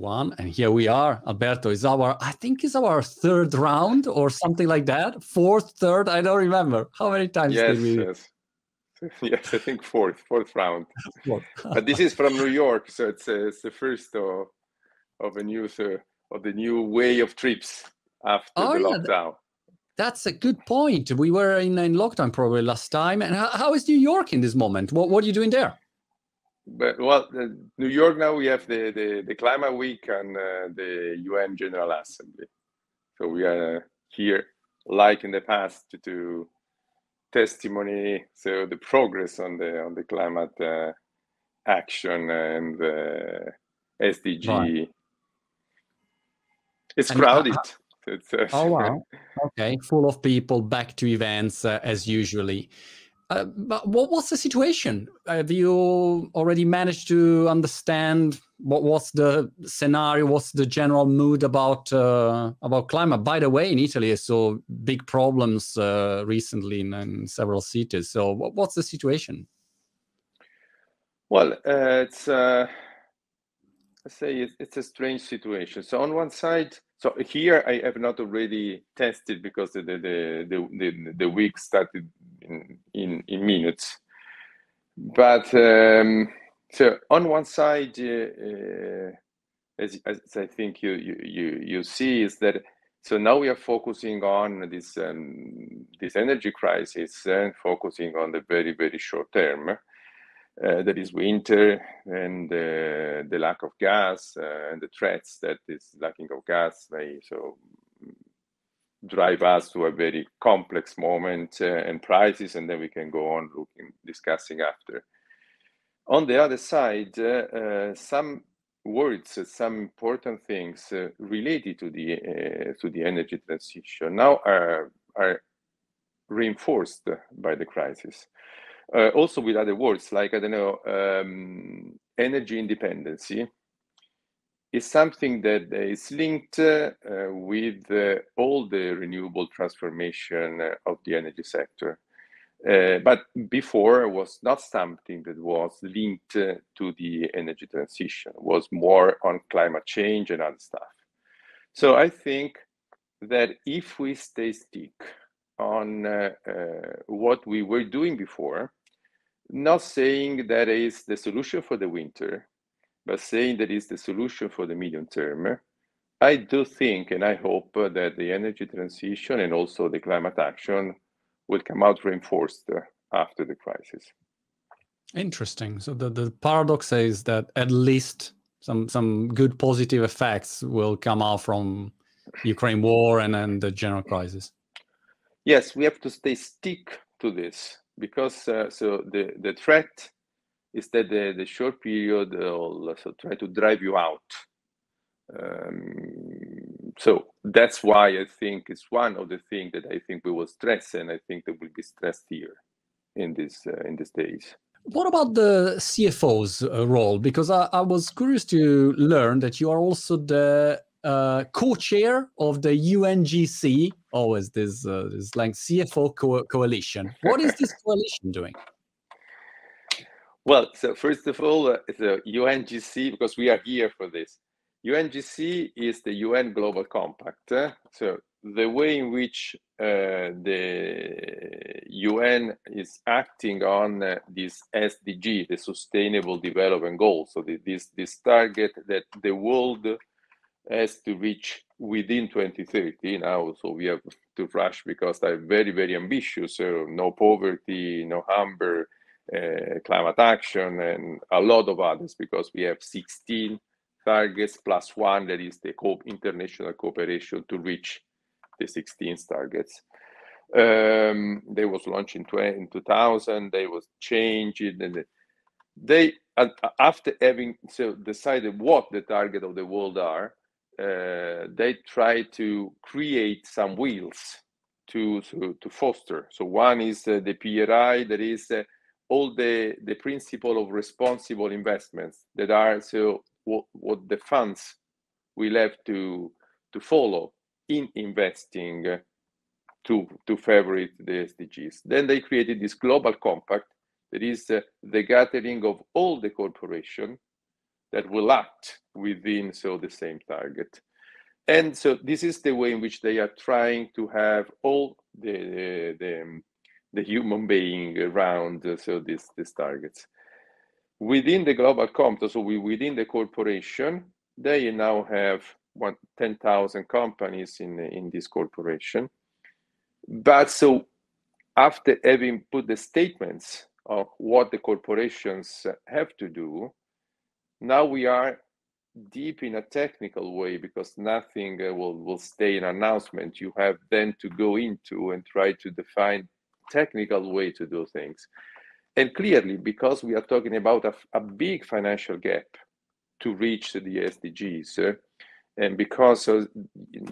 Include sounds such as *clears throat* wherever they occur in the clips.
one, and here we are. Alberto is our, I think, is our third round or something like that. Fourth, third, I don't remember. How many times yes, did we? Yes. *laughs* yes, I think fourth, fourth round. *laughs* but this is from New York, so it's, uh, it's the first of, of a new uh, of the new way of trips after oh, the yeah, lockdown. That's a good point. We were in, in lockdown probably last time. And how, how is New York in this moment? What, what are you doing there? But well, New York now we have the, the, the climate week and uh, the UN General Assembly. So we are here, like in the past, to, to testimony so the progress on the on the climate uh, action and the SDG. Right. It's and crowded. it's, uh, oh wow! *laughs* Okay, full of people back to events uh, as usually. Uh, but what was the situation? Have you already managed to understand what was the scenario? What's the general mood about uh, about climate? By the way, in Italy, I saw big problems uh, recently in, in, several cities. So, what, what's the situation? Well, uh, it's uh, say it's a strange situation. So, on one side, so here I have not already tested because the the the the, the week started in, in, in minutes. But um, so on one side, uh, uh, as, as I think you, you you see, is that so now we are focusing on this um, this energy crisis and focusing on the very very short term. Uh, that is winter and uh, the lack of gas uh, and the threats that is lacking of gas may so drive us to a very complex moment uh, and prices, and then we can go on looking, discussing after. On the other side, uh, uh some words, some important things related to the to the energy transition now are are reinforced by the crisis. Also, with other words like I don't know, um, energy independency is something that is linked uh, with uh, all the renewable transformation uh, of the energy sector. Uh, but before it was not something that was linked uh, to the energy transition, it was more on climate change and other stuff. So I think that if we stay stick on uh, what we were doing before, not saying that is the solution for the winter, but saying that is the solution for the medium term, I do think and I hope that the energy transition and also the climate action will come out reinforced after the crisis. Interesting. So the, the paradox is that at least some some good positive effects will come out from Ukraine war and, and the general crisis. Yes, we have to stay stick to this because uh, so the, the threat is that the, the short period will also try to drive you out. Um, so that's why I think it's one of the things that I think we will stress, and I think that will be stressed here in this uh, in these days. What about the CFO's uh, role? Because I, I, was curious to learn that you are also the uh, co-chair of the UNGC. Always this uh, this like CFO co- coalition. What is this *laughs* coalition doing? Well, so first of all, uh, the UNGC, because we are here for this, UNGC is the UN Global Compact. Uh, so the way in which uh, the UN is acting on uh, this SDG, the Sustainable Development Goals, so the, this this target that the world has to reach within 2030 now. So we have to rush because they're very very ambitious. So no poverty, no hunger uh, climate action, and a lot of others because we have 16 targets plus one that is the co- international cooperation to reach the 16 targets. Um, they was launched in, 20, in 2000. They was changed, and they after having so decided what the target of the world are, they try to create some wheels to to, to foster. So one is uh, the PRI that is uh, all the the principle of responsible investments that are so what, what the funds will have to to follow in investing to to favorite the SDGs. Then they created this global compact that is uh, the gathering of all the corporation that will act within so the same target. And so this is the way in which they are trying to have all the the, the human being around uh, so these these targets. Within the global compact, so we, within the corporation, they now have 10,000 companies in, in this corporation. But so after having put the statements of what the corporations have to do, now we are deep in a technical way because nothing uh, will, will stay an announcement. You have then to go into and try to define technical way to do things. And clearly, because we are talking about a, a big financial gap to reach the SDGs, uh, and because uh,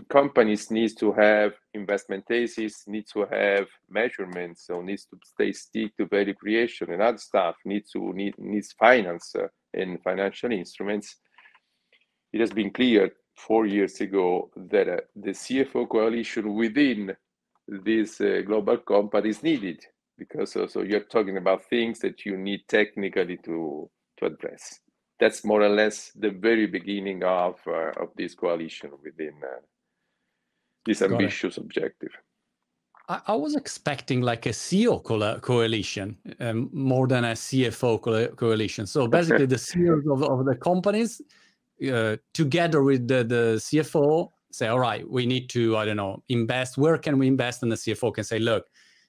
companies need to have investment thesis, need to have measurements, so needs to stay stick to value creation and other stuff, needs to need needs finance uh, and financial instruments. It has been clear four years ago that uh, the CFO coalition within this uh, global compact is needed because also you're talking about things that you need technically to to address that's more or less the very beginning of uh, of this coalition within uh, this ambitious objective. I, I, was expecting like a CEO co- coalition um, more than a CFO co- coalition. So basically, the CEOs of, of the companies uh, together with the, the CFO say, all right, we need to, I don't know, invest. Where can we invest? And the CFO can say, look,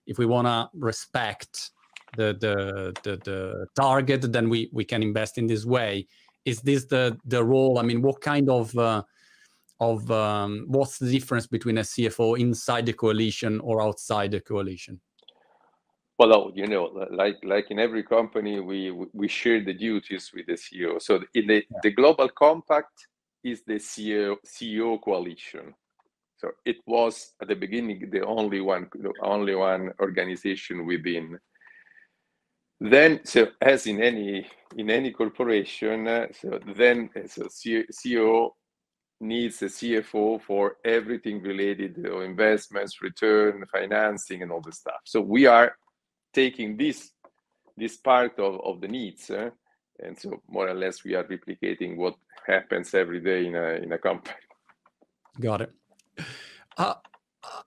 if we want to respect the, the the the target, then we we can invest in this way. Is this the the role? I mean, what kind of uh, of um, what's the difference between a CFO inside the coalition or outside the coalition? Well, you know, like like in every company, we we share the duties with the CEO. So in the yeah. the global compact is the CEO CEO coalition. So it was at the beginning the only one the only one organization within then so as in any in any corporation uh, so then so ceo needs a cfo for everything related to investments return financing and all the stuff so we are taking this this part of, of the needs uh, and so more or less we are replicating what happens every day in a in a company got it uh,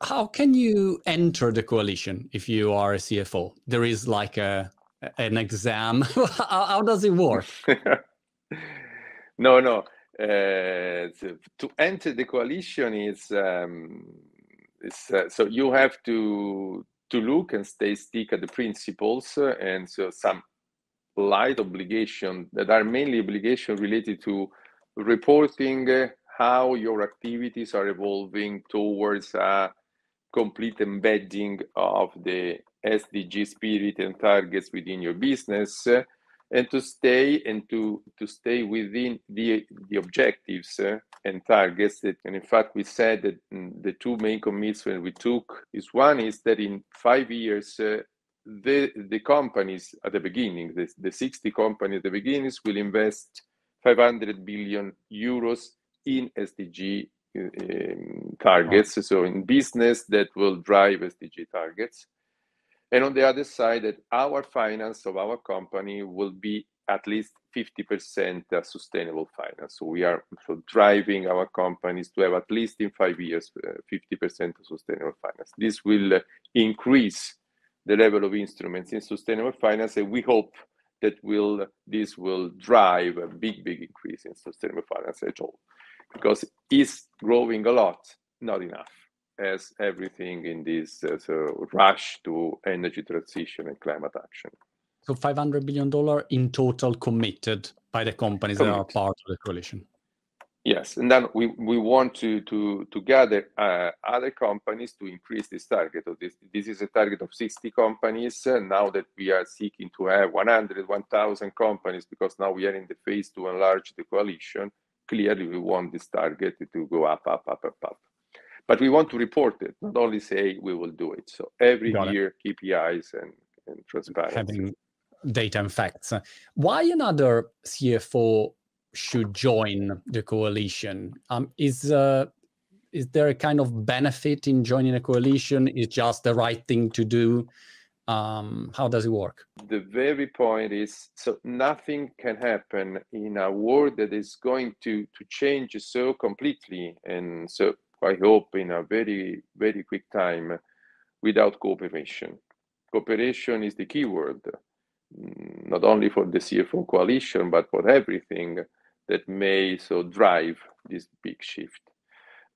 how can you enter the coalition if you are a cfo there is like a an exam? *laughs* how, how, does it work? *laughs* no, no. Uh, to, to, enter the coalition is, um, is uh, so you have to to look and stay stick at the principles uh, and so some light obligation that are mainly obligation related to reporting how your activities are evolving towards a complete embedding of the SDG spirit and targets within your business, and to stay and to to stay within the the objectives uh, and targets. That, and in fact, we said that mm, the two main commitments we took is one is that in five years. Uh, the the companies at the beginning, the, the 60 companies at the beginnings will invest 500 billion euros in SDG um, targets. So in business that will drive SDG targets. And on the other side, that our finance of our company will be at least 50% sustainable finance. So we are driving our companies to have at least in five years uh, 50% of sustainable finance. This will uh, increase the level of instruments in sustainable finance, and we hope that this will drive a big, big increase in sustainable finance at all, because it's growing a lot, not enough as everything in this uh, so rush to energy transition and climate action. So 500 billion dollar in total committed by the companies that are part of the coalition. Yes, and then we, we want to to to gather uh, other companies to increase this target. Of this this is a target of 60 companies. Uh, now that we are seeking to have 100, 1,000 companies, because now we are in the phase to enlarge the coalition. Clearly, we want this target to go up, up, up, up, up but we want to report it, not only say we will do it. So every Got year, it. KPIs and, and transparency. Having data and facts. Why another CFO should join the coalition? Um, is uh, is there a kind of benefit in joining a coalition? Is just the right thing to do? Um, how does it work? The very point is so nothing can happen in a world that is going to to change so completely and so I hope in a very very quick time without cooperation. Cooperation is the key word, mm, not only for the CFO coalition but for everything that may so drive this big shift.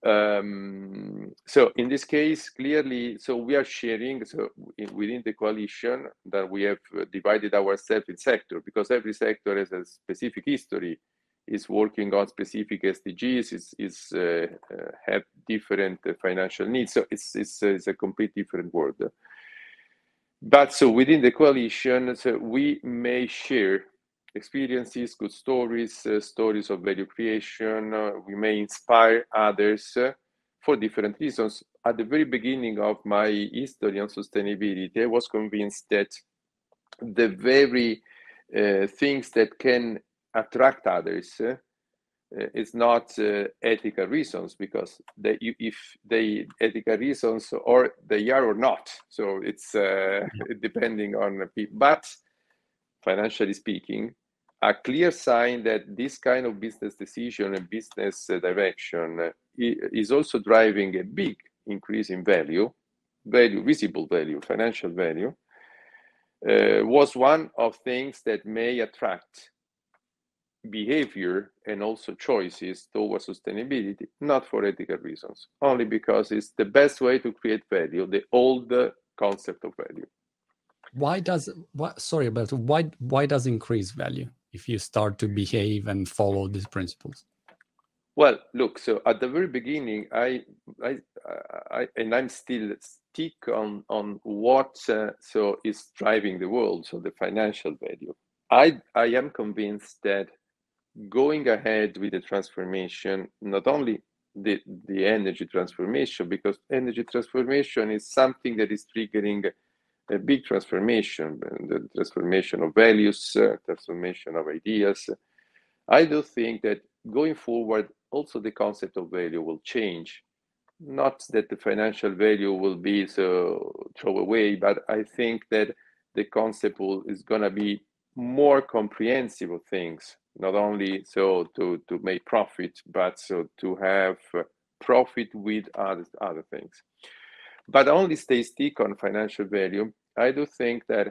Um, so in this case, clearly, so we are sharing so in, within the coalition that we have divided ourselves in sector because every sector has a specific history, is working on specific SDGs, is is uh, uh, have different uh, financial needs. So it's it's, uh, it's a complete different world. But so within the coalition, so we may share experiences, good stories, uh, stories of value creation. We may inspire others for different reasons. At the very beginning of my history on sustainability, I was convinced that the very uh, things that can attract others uh, is not uh, ethical reasons because they, if they ethical reasons or they are or not. So it's *laughs* depending on people. But financially speaking, a clear sign that this kind of business decision and business uh, direction uh, is also driving a big increase in value, value, visible value, financial value, uh, was one of things that may attract behavior and also choices towards sustainability, not for ethical reasons, only because it's the best way to create value, the old concept of value. Why does what sorry about why why does increase value? if you start to behave and follow these principles? Well, look. So at the very beginning, I, I, I and I'm still stick on on what uh, so is driving the world. So the financial value. I I am convinced that going ahead with the transformation, not only the the energy transformation, because energy transformation is something that is triggering a big transformation, the transformation of values, uh, transformation of ideas. I do think that going forward, also the concept of value will change. Not that the financial value will be so throw away, but I think that the concept will, is going to be more comprehensive of things, not only so to, to make profit, but so to have profit with other, other things but only stay stick on financial value. I do think that,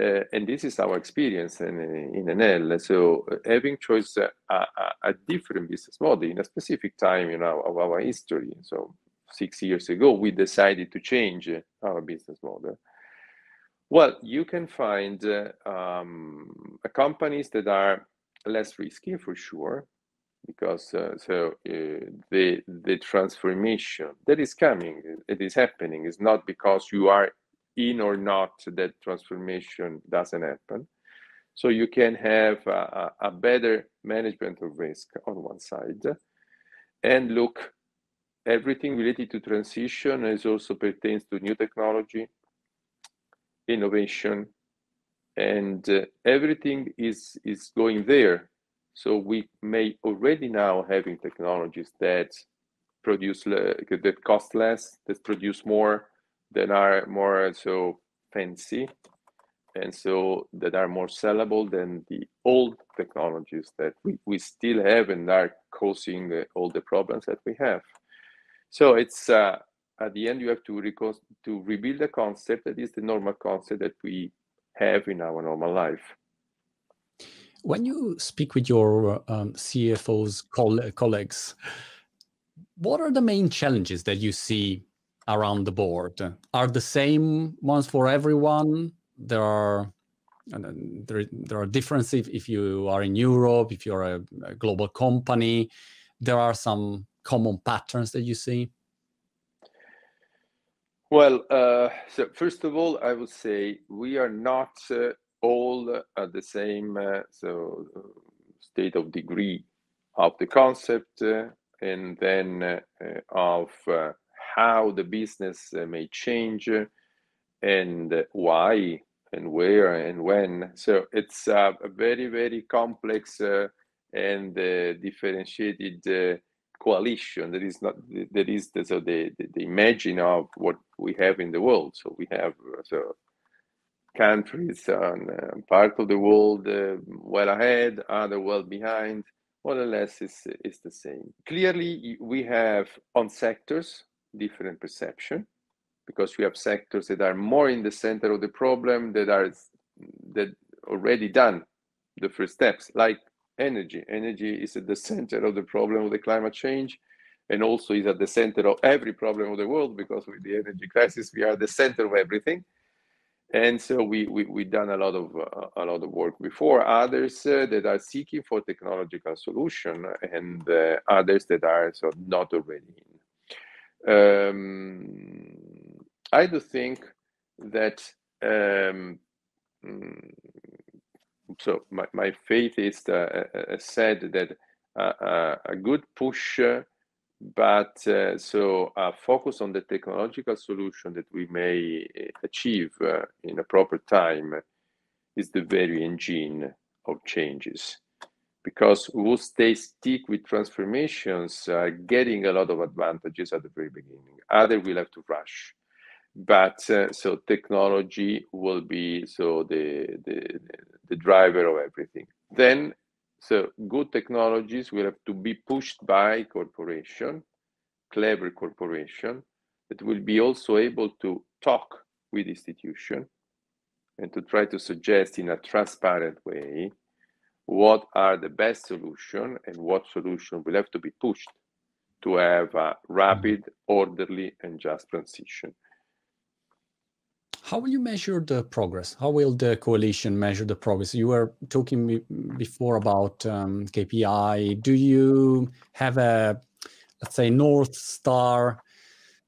uh, and this is our experience in, in Enel, so uh, having choice a, a, a, different business model in a specific time you know, of our history. So six years ago, we decided to change our business model. Well, you can find uh, um, companies that are less risky for sure, because uh, so uh, the the transformation that is coming it is happening is not because you are in or not that transformation doesn't happen. So you can have a, a better management of risk on one side and look everything related to transition is also pertains to new technology innovation and uh, everything is is going there so we may already now having technologies that produce that cost less, that produce more, that are more so fancy, and so that are more sellable than the old technologies that we, we still have and are causing all the problems that we have. So it's uh, at the end you have to to rebuild a concept that is the normal concept that we have in our normal life. When you speak with your um, CFOs coll colleagues, what are the main challenges that you see around the board? Are the same ones for everyone? There are there, there are differences if, you are in Europe, if you're a, a global company. There are some common patterns that you see. Well, uh, so first of all, I would say we are not uh, all at the same uh, so state of degree of the concept uh, and then uh, of how the business may change and why and where and when. So it's a very, very complex uh, and uh, differentiated uh, coalition that is not that is the, so the, the, the imagine of what we have in the world. So we have so countries on uh, part of the world uh, well ahead, other well behind. More or less, is is the same. Clearly, we have on sectors different perception because we have sectors that are more in the center of the problem that are that already done the first steps, like energy. Energy is at the center of the problem of the climate change and also is at the center of every problem of the world because with the energy crisis we are the center of everything. And so we, we we done a lot of uh, a lot of work before. Others uh, that are seeking for technological solution and uh, others that are so not already in. Um, i do think that um, mm, so my, my faith is uh, uh, said that uh, a good push but uh, so uh, focus on the technological solution that we may uh, achieve uh, in a proper time is the very engine of changes. Because who stay stick with transformations are getting a lot of advantages at the very beginning. Other will have to rush. But uh, so technology will be so the, the the driver of everything then so good technologies will have to be pushed by corporation, clever corporation, that will be also able to talk with institution and to try to suggest in a transparent way what are the best solution and what solution will have to be pushed to have a rapid, orderly, and just transition. How will you measure the progress? How will the coalition measure the progress? You were talking before about um, KPI. Do you have a, let's say, north star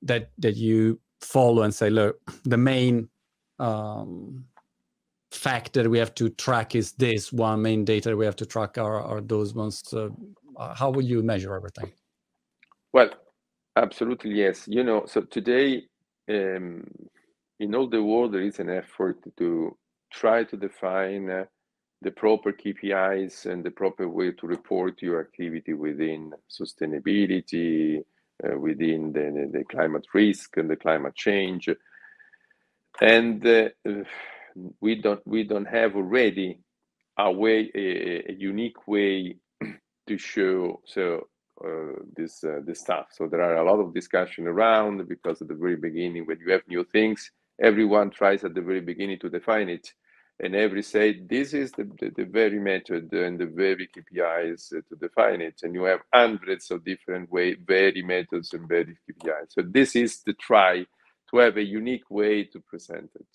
that that you follow and say, look, the main um, fact that we have to track is this one main data we have to track are, are those ones. Uh, how will you measure everything? Well, absolutely yes. You know, so today. Um, in all the world, there is an effort to try to define uh, the proper KPIs and the proper way to report your activity within sustainability, uh, within the, the, climate risk and the climate change. And uh, we don't we don't have already a way a, a unique way *clears throat* to show so uh, this uh, this stuff. So there are a lot of discussion around because at the very beginning, when you have new things, everyone tries at the very beginning to define it and every say this is the, the, the, very method and the very KPIs to define it. And you have hundreds of different way, very methods and very KPIs. So this is the try to have a unique way to present it.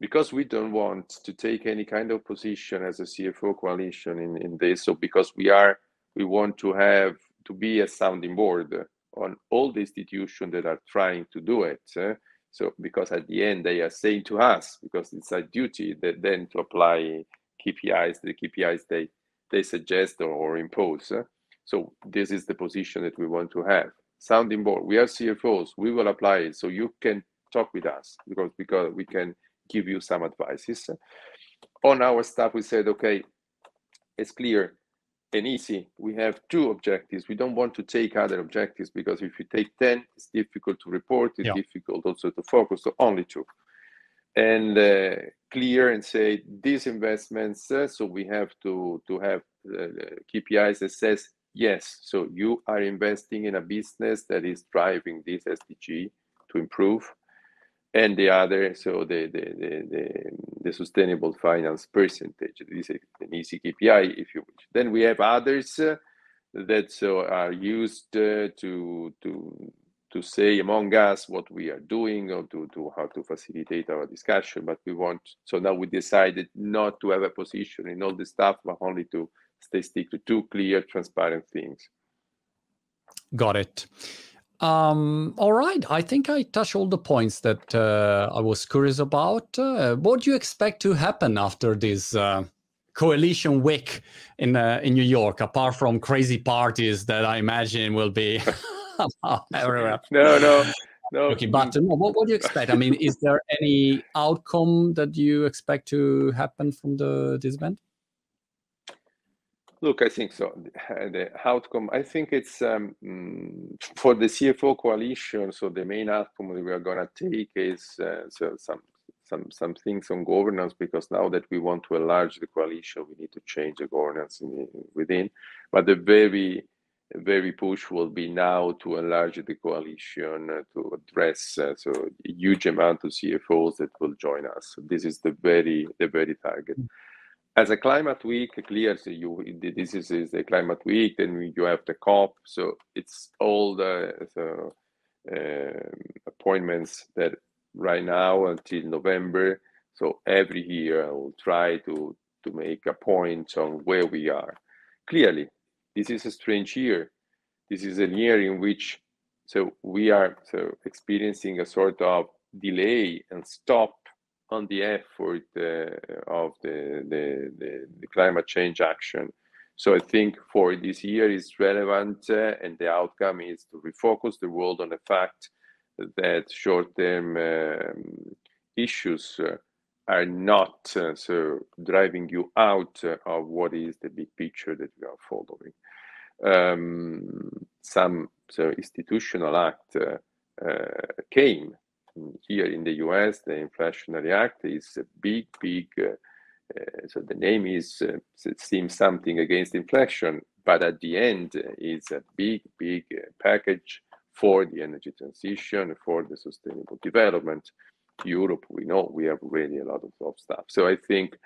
Because we don't want to take any kind of position as a CFO coalition in, in this, so because we are, we want to have to be a sounding board on all the institutions that are trying to do it. Uh, so because at the end they are saying to us, because it's a duty that then to apply KPIs, the KPIs they they suggest or, or impose. So this is the position that we want to have. Sounding board. We are CFOs. We will apply it. So you can talk with us because because we can give you some advices. On our staff, we said, okay, it's clear and easy. We have two objectives. We don't want to take other objectives because if you take 10, it's difficult to report, it's yeah. difficult also to focus, so only two. And uh, clear and say these investments, uh, so we have to, to have uh, KPIs that says, yes, so you are investing in a business that is driving this SDG to improve and the other, so the, the, the, the, the sustainable finance percentage. This is an easy KPI, if you wish. Then we have others uh, that so are used uh, to, to, to say among us what we are doing or to, to how to facilitate our discussion. But we want, so now we decided not to have a position in all the stuff, but only to stay stick to two clear, transparent things. Got it. Um, all right. I think I touched all the points that uh, I was curious about. Uh, what do you expect to happen after this uh, coalition week in uh, in New York, apart from crazy parties that I imagine will be *laughs* everywhere? No, no. No. Okay, but what, what do you expect? I mean, is there any outcome that you expect to happen from the this event? Look, I think so. The outcome, I think it's um, mm, for the CFO coalition. So the main outcome that we are going to take is uh, so some some some things on governance because now that we want to enlarge the coalition, we need to change the governance in, within. But the very very push will be now to enlarge the coalition uh, to address uh, so a huge amount of CFOs that will join us. So this is the very the very target. Mm. As a climate week, clear so you this is, is a climate week, then you have the COP. So it's all the so, uh, appointments that right now until November. So every year I will try to to make a point on where we are. Clearly, this is a strange year. This is a year in which so we are so experiencing a sort of delay and stop on the effort uh, of the, the, the, the, climate change action. So I think for this year is relevant uh, and the outcome is to refocus the world on the fact that short-term um, issues uh, are not uh, so driving you out of what is the big picture that we are following um, some so institutional act uh, uh, came here in the US. The Inflationary Act is a big, big. Uh, so the name is it seems something against inflation, but at the end it's a big, big package for the energy transition, for the sustainable development. Europe, we know we have really a lot of, of stuff. So I think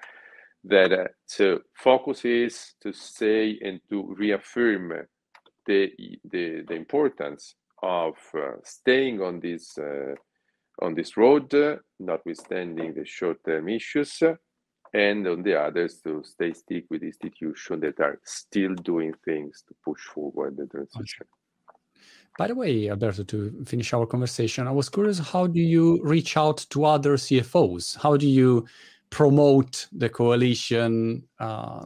that uh, focus is to say and to reaffirm the the, the importance of uh, staying on this uh, on this road, uh, notwithstanding the short-term issues, and on the others to stay stick with institutions that are still doing things to push forward the transition. By the way, Alberto, to finish our conversation, I was curious how do you reach out to other CFOs? How do you promote the coalition? Uh,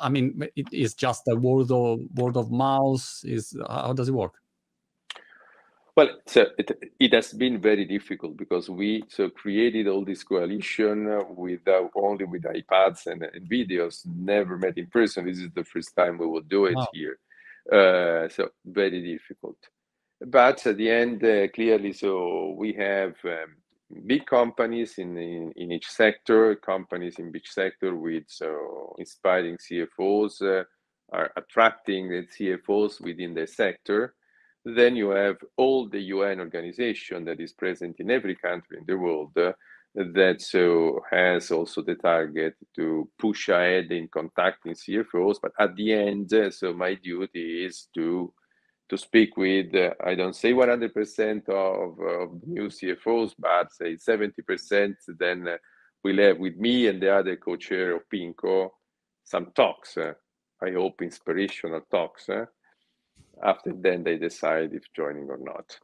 I mean, it is just a word of word of mouth. Is how does it work? Well, so it, it has been very difficult because we so created all this coalition with uh, only with iPads and, and, videos, never met in person. This is the first time we will do it wow. here. Uh, so very difficult. But at the end, uh, clearly, so we have um, big companies in, in, in each sector, companies in each sector with so inspiring CFOs uh, are attracting the CFOs within the sector. Then you have all the UN organization that is present in every country in the world uh, that so has also the target to push ahead in contacting CFOs. But at the end, uh, so my duty is to to speak with, uh, I don't say 100% of, of new CFOs, but say 70%, then uh, we'll have with me and the other co-chair of PIMCO some talks, uh, I hope inspirational talks. After then they decide if joining or not.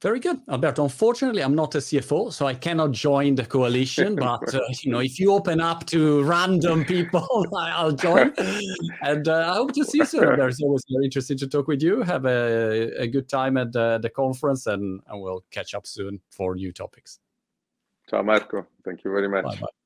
Very good, Alberto. Unfortunately, I'm not a CFO, so I cannot join the coalition. *laughs* But uh, you know, if you open up to random people, *laughs* I'll join. *laughs* and uh, I hope to see you soon. There's always very interesting to talk with you. Have a, a good time at the, the conference, and, and we'll catch up soon for new topics. Ciao, Marco. Thank you very much. Bye-bye.